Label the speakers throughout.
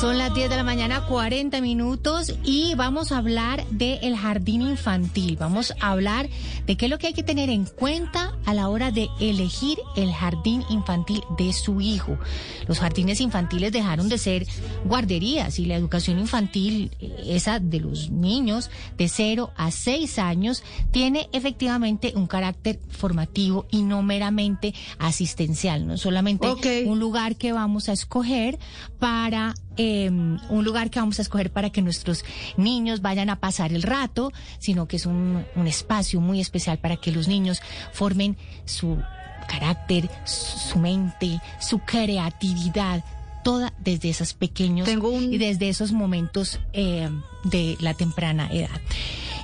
Speaker 1: Son las 10 de la mañana, 40 minutos, y vamos a hablar del jardín infantil. Vamos a hablar de qué es lo que hay que tener en cuenta a la hora de elegir el jardín infantil de su hijo. Los jardines infantiles dejaron de ser guarderías y la educación infantil, esa de los niños de 0 a 6 años, tiene efectivamente un carácter formativo y no meramente asistencial, no solamente un lugar que vamos a escoger para eh, un lugar que vamos a escoger para que nuestros niños vayan a pasar el rato, sino que es un, un espacio muy especial para que los niños formen su carácter, su, mente, su creatividad, toda desde esos pequeños
Speaker 2: Tengo un-
Speaker 1: y desde esos momentos eh, de la temprana edad.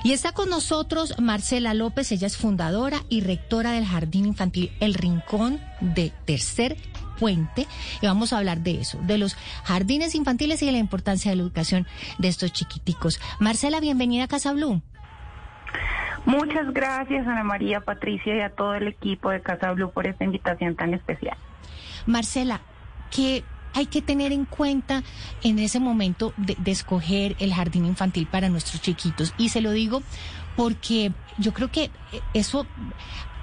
Speaker 1: Y está con nosotros Marcela López, ella es fundadora y rectora del Jardín Infantil El Rincón de Tercer Puente. Y vamos a hablar de eso, de los jardines infantiles y de la importancia de la educación de estos chiquiticos. Marcela, bienvenida a Casa Blue.
Speaker 3: Muchas gracias, Ana María, Patricia y a todo el equipo de Casa Blue por esta invitación tan especial.
Speaker 1: Marcela, ¿qué hay que tener en cuenta en ese momento de, de escoger el jardín infantil para nuestros chiquitos? Y se lo digo porque yo creo que eso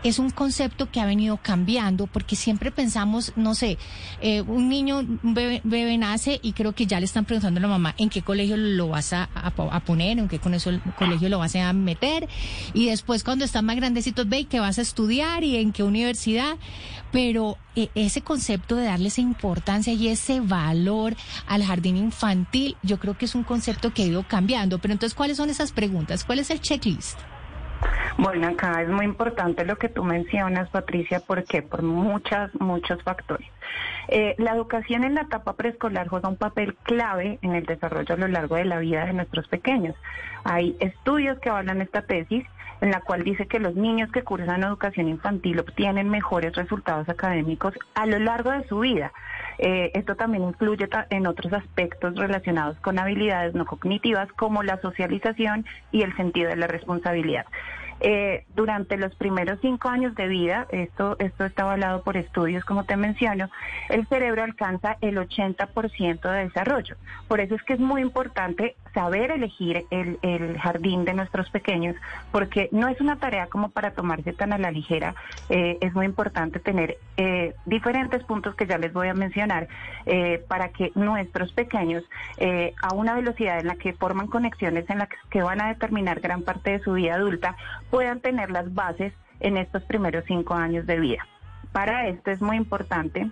Speaker 1: es un concepto que ha venido cambiando porque siempre pensamos, no sé, eh, un niño, un bebé, bebé nace y creo que ya le están preguntando a la mamá en qué colegio lo vas a, a po- a poner, en qué con eso colegio lo vas a meter y después cuando están más grandecitos ve que vas a estudiar y en qué universidad, pero eh, ese concepto de darle esa importancia y ese valor al jardín infantil, yo creo que es un concepto que ha ido cambiando, pero entonces ¿cuáles son esas preguntas? ¿Cuál es el checklist?
Speaker 3: Bueno, acá es muy importante lo que tú mencionas, Patricia, porque por muchas, muchos factores. Eh, la educación en la etapa preescolar juega un papel clave en el desarrollo a lo largo de la vida de nuestros pequeños. Hay estudios que hablan esta tesis en la cual dice que los niños que cursan educación infantil obtienen mejores resultados académicos a lo largo de su vida. Eh, esto también influye en otros aspectos relacionados con habilidades no cognitivas como la socialización y el sentido de la responsabilidad. Eh, durante los primeros cinco años de vida, esto, esto está avalado por estudios, como te menciono, el cerebro alcanza el 80% de desarrollo. Por eso es que es muy importante saber elegir el, el jardín de nuestros pequeños, porque no es una tarea como para tomarse tan a la ligera. Eh, es muy importante tener eh, diferentes puntos que ya les voy a mencionar eh, para que nuestros pequeños, eh, a una velocidad en la que forman conexiones en las que van a determinar gran parte de su vida adulta, puedan tener las bases en estos primeros cinco años de vida. Para esto es muy importante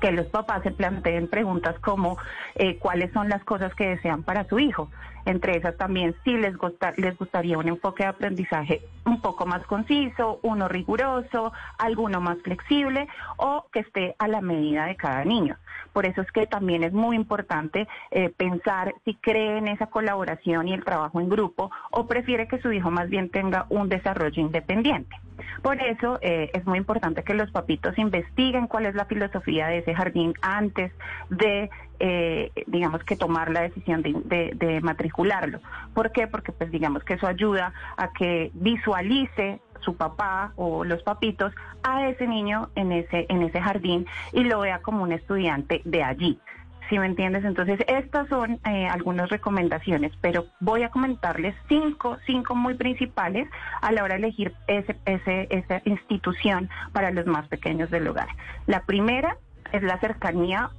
Speaker 3: que los papás se planteen preguntas como eh, cuáles son las cosas que desean para su hijo. Entre esas también si les, gusta, les gustaría un enfoque de aprendizaje un poco más conciso, uno riguroso, alguno más flexible o que esté a la medida de cada niño. Por eso es que también es muy importante eh, pensar si cree en esa colaboración y el trabajo en grupo o prefiere que su hijo más bien tenga un desarrollo independiente. Por eso eh, es muy importante que los papitos investiguen cuál es la filosofía de ese jardín antes de, eh, digamos, que tomar la decisión de, de- matricularlo. ¿Por qué? Porque, pues, digamos que eso ayuda a que visualice su papá o los papitos a ese niño en ese, en ese jardín y lo vea como un estudiante de allí. ¿Sí me entiendes? Entonces, estas son eh, algunas recomendaciones, pero voy a comentarles cinco, cinco muy principales a la hora de elegir ese, ese, esa institución para los más pequeños del hogar. La primera es la cercanía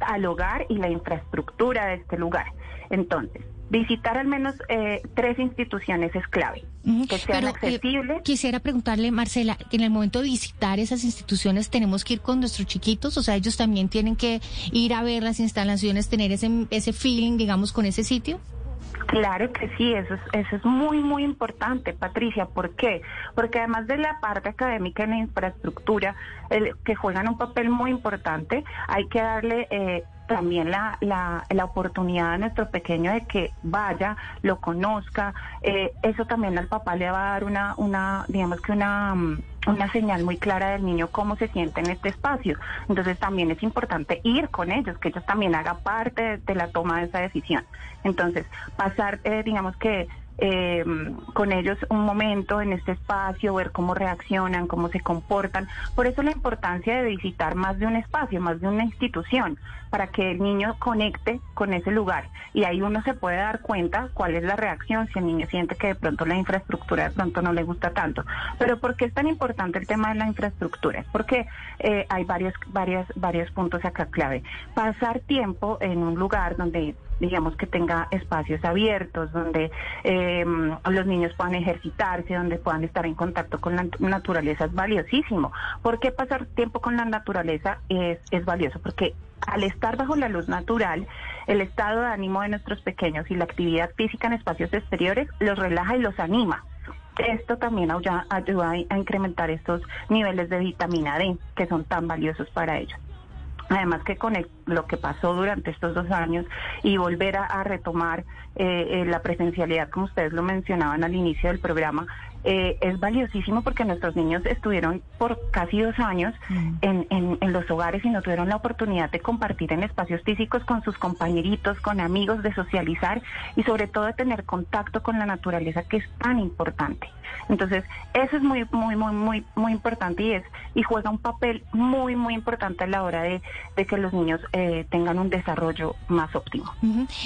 Speaker 3: al hogar y la infraestructura de este lugar. Entonces, visitar al menos eh, tres instituciones es clave,
Speaker 1: Ujú,
Speaker 3: que sean
Speaker 1: pero, eh,
Speaker 3: accesibles.
Speaker 1: quisiera preguntarle, Marcela, que en el momento de visitar esas instituciones tenemos que ir con nuestros chiquitos, o sea, ellos también tienen que ir a ver las instalaciones, tener ese, ese feeling, digamos, con ese sitio.
Speaker 3: Claro que sí, eso es, eso es muy, muy importante, Patricia. ¿Por qué? Porque además de la parte académica y la infraestructura, el, que juegan un papel muy importante, hay que darle eh, también la, la, la, oportunidad a nuestro pequeño de que vaya, lo conozca. Eh, eso también al papá le va a dar una, una digamos que una mm, una señal muy clara del niño cómo se siente en este espacio. Entonces también es importante ir con ellos, que ellos también hagan parte de, la toma de esa decisión. Entonces, pasar, eh, digamos que eh, con ellos un momento en este espacio, ver cómo reaccionan, cómo se comportan. Por eso la importancia de visitar más de un espacio, más de una institución, para que el niño conecte con ese lugar. Y ahí uno se puede dar cuenta cuál es la reacción, si el niño siente que de pronto la infraestructura de pronto no le gusta tanto. Pero ¿por qué es tan importante el tema de la infraestructura? Es porque eh, hay varios, varias, varios puntos acá clave. Pasar tiempo en un lugar donde digamos que tenga espacios abiertos, donde eh, los niños puedan ejercitarse, donde puedan estar en contacto con la naturaleza es valiosísimo. ¿Por qué pasar tiempo con la naturaleza es, es valioso? Porque al estar bajo la luz natural, el estado de ánimo de nuestros pequeños y la actividad física en espacios exteriores los relaja y los anima. Esto también ayuda, a incrementar estos niveles de vitamina D que son tan valiosos para ellos. Además que con lo que pasó durante estos dos años y volver a, retomar eh, eh, la presencialidad, como ustedes lo mencionaban al inicio del programa, eh, es valiosísimo porque nuestros niños estuvieron por casi dos años mm. en, en, los hogares y no tuvieron la oportunidad de compartir en espacios físicos con sus compañeritos, con amigos, de socializar y sobre todo de tener contacto con la naturaleza que es tan importante. Entonces, eso es muy, muy, muy, muy, muy importante y es y juega un papel muy, muy importante a la hora de, de que los niños eh, tengan un desarrollo más óptimo.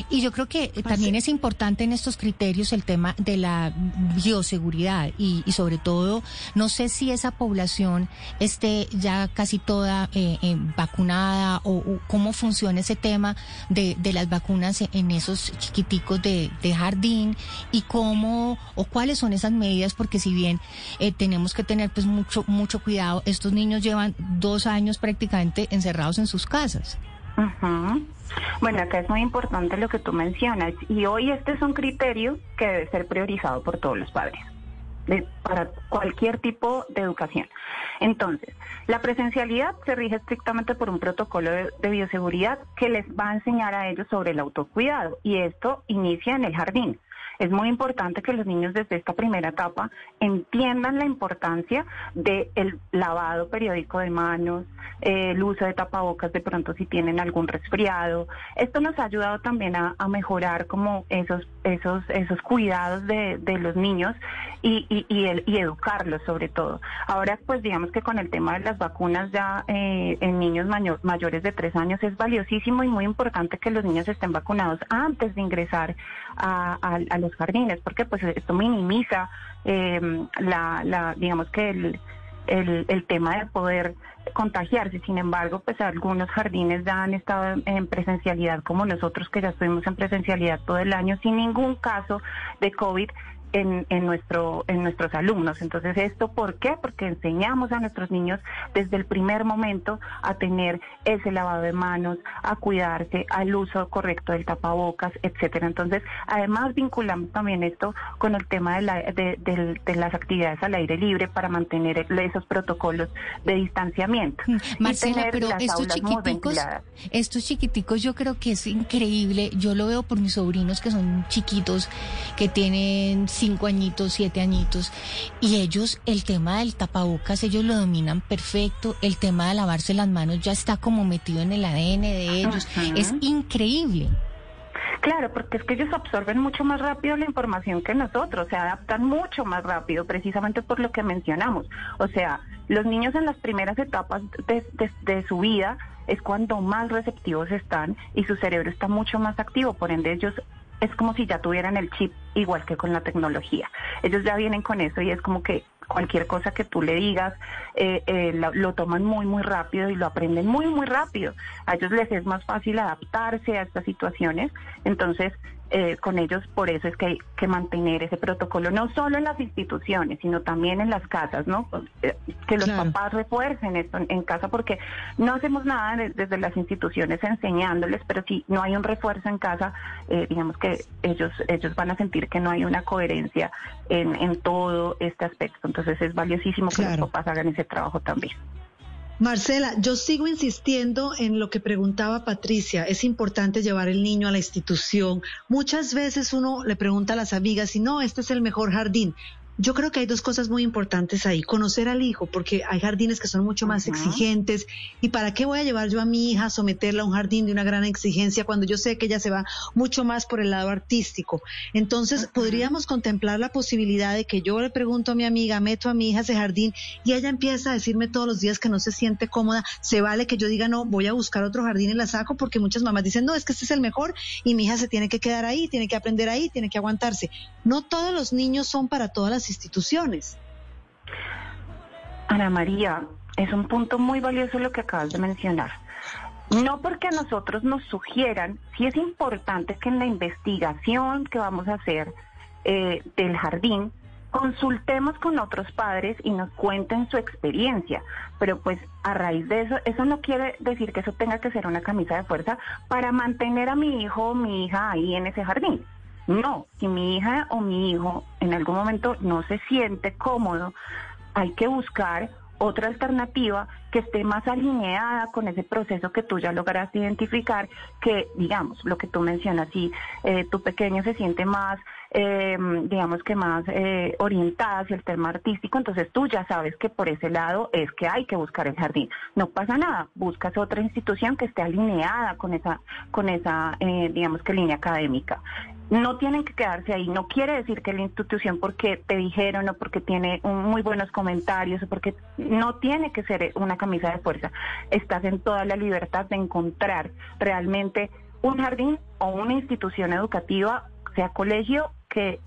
Speaker 1: Y yo creo que pues también es importante en estos criterios el tema de la bioseguridad y, sobre todo, no sé si esa población esté ya casi toda eh, eh, vacunada o, cómo funciona ese tema de, las vacunas en esos chiquiticos de, jardín y cómo o cuáles son esas medidas, porque si bien eh, tenemos que tener pues mucho, mucho cuidado, estos niños llevan dos años prácticamente encerrados en sus casas.
Speaker 3: Bueno, acá es muy importante lo que tú mencionas y hoy este es un criterio que debe ser priorizado por todos los padres para cualquier tipo de educación. Entonces, la presencialidad se rige estrictamente por un protocolo de, de, bioseguridad que les va a enseñar a ellos sobre el autocuidado y esto inicia en el jardín. Es muy importante que los niños desde esta primera etapa entiendan la importancia del lavado periódico de manos, el uso de tapabocas de pronto si tienen algún resfriado. Esto nos ha ayudado también a, mejorar como esos, esos, esos cuidados de, los niños y, y, el, y, educarlos sobre todo. Ahora pues digamos que con el tema de las vacunas ya eh, en niños mayores de tres años es valiosísimo y muy importante que los niños estén vacunados antes de ingresar a, a los jardines, porque pues esto minimiza eh, la, la, digamos que el, el, el, tema de poder contagiarse. Sin embargo, pues algunos jardines ya han estado en presencialidad como nosotros que ya estuvimos en presencialidad todo el año sin ningún caso de COVID en, en, nuestro, en nuestros alumnos. Entonces, ¿esto por qué? Porque enseñamos a nuestros niños desde el primer momento a tener ese lavado de manos, a cuidarse, al uso correcto del tapabocas, etcétera. Entonces, además vinculamos también esto con el tema de, la, de, de, las actividades al aire libre para mantener esos protocolos de distanciamiento.
Speaker 1: Mm, Marcela, pero estos chiquiticos, estos chiquiticos yo creo que es increíble. Yo lo veo por mis sobrinos que son chiquitos, que tienen cinco añitos, siete añitos, y ellos, el tema del tapabocas, ellos lo dominan perfecto, el tema de lavarse las manos ya está como metido en el ADN de ellos, es increíble.
Speaker 3: Claro, porque es que ellos absorben mucho más rápido la información que nosotros, se adaptan mucho más rápido, precisamente por lo que mencionamos. O sea, los niños en las primeras etapas de, de su vida es cuando más receptivos están y su cerebro está mucho más activo, por ende ellos es como si ya tuvieran el chip igual que con la tecnología. Ellos ya vienen con eso y es como que cualquier cosa que tú le digas eh, eh, lo, lo, toman muy, muy rápido y lo aprenden muy, muy rápido. A ellos les es más fácil adaptarse a estas situaciones. Entonces, eh, con ellos, por eso es que hay que mantener ese protocolo, no solo en las instituciones, sino también en las casas, ¿no? Eh, que los papás refuercen esto en, casa, porque no hacemos nada desde las instituciones enseñándoles, pero si no hay un refuerzo en casa, eh, digamos que ellos, ellos van a sentir que no hay una coherencia en, en todo este aspecto. Entonces es valiosísimo que los papás hagan ese trabajo también.
Speaker 2: Marcela, yo sigo insistiendo en lo que preguntaba Patricia. Es importante llevar el niño a la institución. Muchas veces uno le pregunta a las amigas si no, este es el mejor jardín. Yo creo que hay dos cosas muy importantes ahí. Conocer al hijo, porque hay jardines que son mucho más exigentes. ¿Y para qué voy a llevar yo a mi hija a someterla a un jardín de una gran exigencia cuando yo sé que ella se va mucho más por el lado artístico? Entonces, podríamos contemplar la posibilidad de que yo le pregunto a mi amiga, meto a mi hija a ese jardín y ella empieza a decirme todos los días que no se siente cómoda. Se vale que yo diga, no, voy a buscar otro jardín y la saco porque muchas mamás dicen, no, es que este es el mejor y mi hija se tiene que quedar ahí, tiene que aprender ahí, tiene que aguantarse. No todos los niños son para todas las instituciones.
Speaker 3: Ana María, es un punto muy valioso lo que acabas de mencionar. No porque a nosotros nos sugieran, sí es importante que en la investigación que vamos a hacer eh, del jardín, consultemos con otros padres y nos cuenten su experiencia. Pero pues a raíz de eso, eso no quiere decir que eso tenga que ser una camisa de fuerza para mantener a mi hijo o mi hija ahí en ese jardín. No, si mi hija o mi hijo en algún momento no se siente cómodo, hay que buscar otra alternativa que esté más alineada con ese proceso que tú ya lograste identificar, que digamos, lo que tú mencionas, si eh, tu pequeño se siente más, eh, digamos que más eh, orientada hacia el tema artístico, entonces tú ya sabes que por ese lado es que hay que buscar el jardín. No pasa nada, buscas otra institución que esté alineada con esa, con esa, eh, digamos que línea académica no tienen que quedarse ahí. No quiere decir que la institución porque te dijeron o porque tiene muy buenos comentarios o porque no tiene que ser una camisa de fuerza. Estás en toda la libertad de encontrar realmente un jardín o una institución educativa, sea colegio, que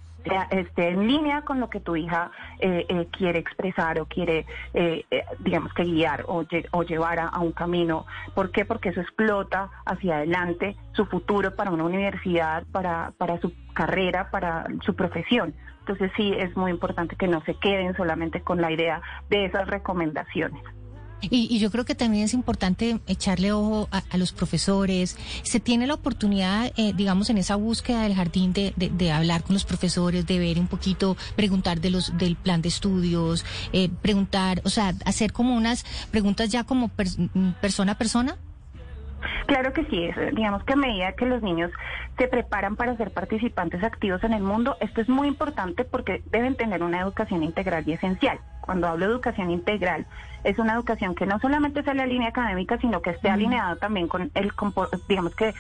Speaker 3: esté en línea con lo que tu hija eh, eh, quiere expresar o quiere, eh, digamos que guiar o, llevar a, un camino. ¿Por qué? Porque eso explota hacia adelante su futuro para una universidad, para su carrera, para su profesión. Entonces sí es muy importante que no se queden solamente con la idea de esas recomendaciones.
Speaker 1: Y, yo creo que también es importante echarle ojo a, los profesores. Se tiene la oportunidad, eh, digamos, en esa búsqueda del jardín de, de, hablar con los profesores, de ver un poquito, preguntar de los del plan de estudios, eh, preguntar, o sea, hacer como unas preguntas ya como persona a persona.
Speaker 3: Claro que sí, digamos que a medida que los niños se preparan para ser participantes activos en el mundo, esto es muy importante porque deben tener una educación integral y esencial. Cuando hablo de educación integral, es una educación que no solamente sea la línea académica, sino que esté alineada también con el, digamos que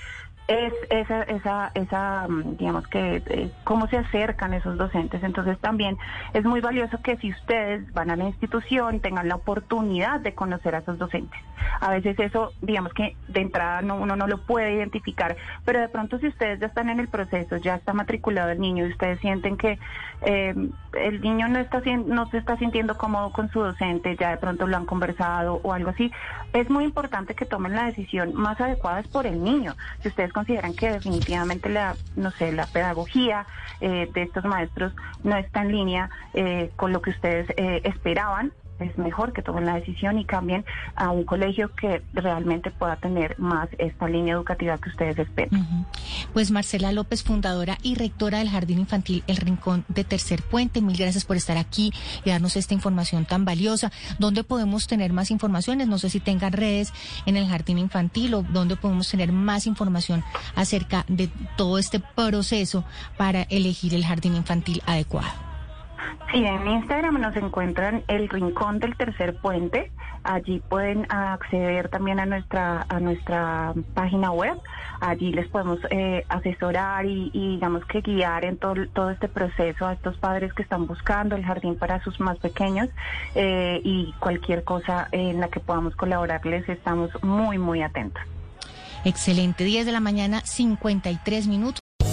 Speaker 3: es esa, esa, esa mm, digamos que, eh, cómo se acercan esos docentes. Entonces también es muy valioso que si ustedes van a la institución tengan la oportunidad de conocer a esos docentes. A veces eso, digamos que de entrada no, uno no lo puede identificar, pero de pronto si ustedes ya están en el proceso, ya está matriculado el niño y ustedes sienten que eh, el niño no, está, no se está sintiendo cómodo con su docente, ya de pronto lo han conversado o algo así, es muy importante que tomen la decisión más adecuada es por el niño. Si ustedes consideran que definitivamente la, no sé, la pedagogía eh, de estos maestros no está en línea eh, con lo que ustedes eh, esperaban, es mejor que tomen la decisión y cambien a un colegio que realmente pueda tener más esta línea educativa que ustedes esperan.
Speaker 1: Pues Marcela López, fundadora y rectora del Jardín Infantil El Rincón de Tercer Puente, mil gracias por estar aquí y darnos esta información tan valiosa. ¿Dónde podemos tener más informaciones? No sé si tengan redes en el Jardín Infantil o dónde podemos tener más información acerca de todo este proceso para elegir el jardín infantil adecuado.
Speaker 3: Sí, en Instagram nos encuentran el Rincón del Tercer Puente. Allí pueden acceder también a nuestra a nuestra página web. Allí les podemos eh, asesorar y, digamos que guiar en todo, todo este proceso a estos padres que están buscando el jardín para sus más pequeños eh, y cualquier cosa en la que podamos colaborarles estamos muy muy atentos.
Speaker 1: Excelente, 10 de la mañana, 53 minutos.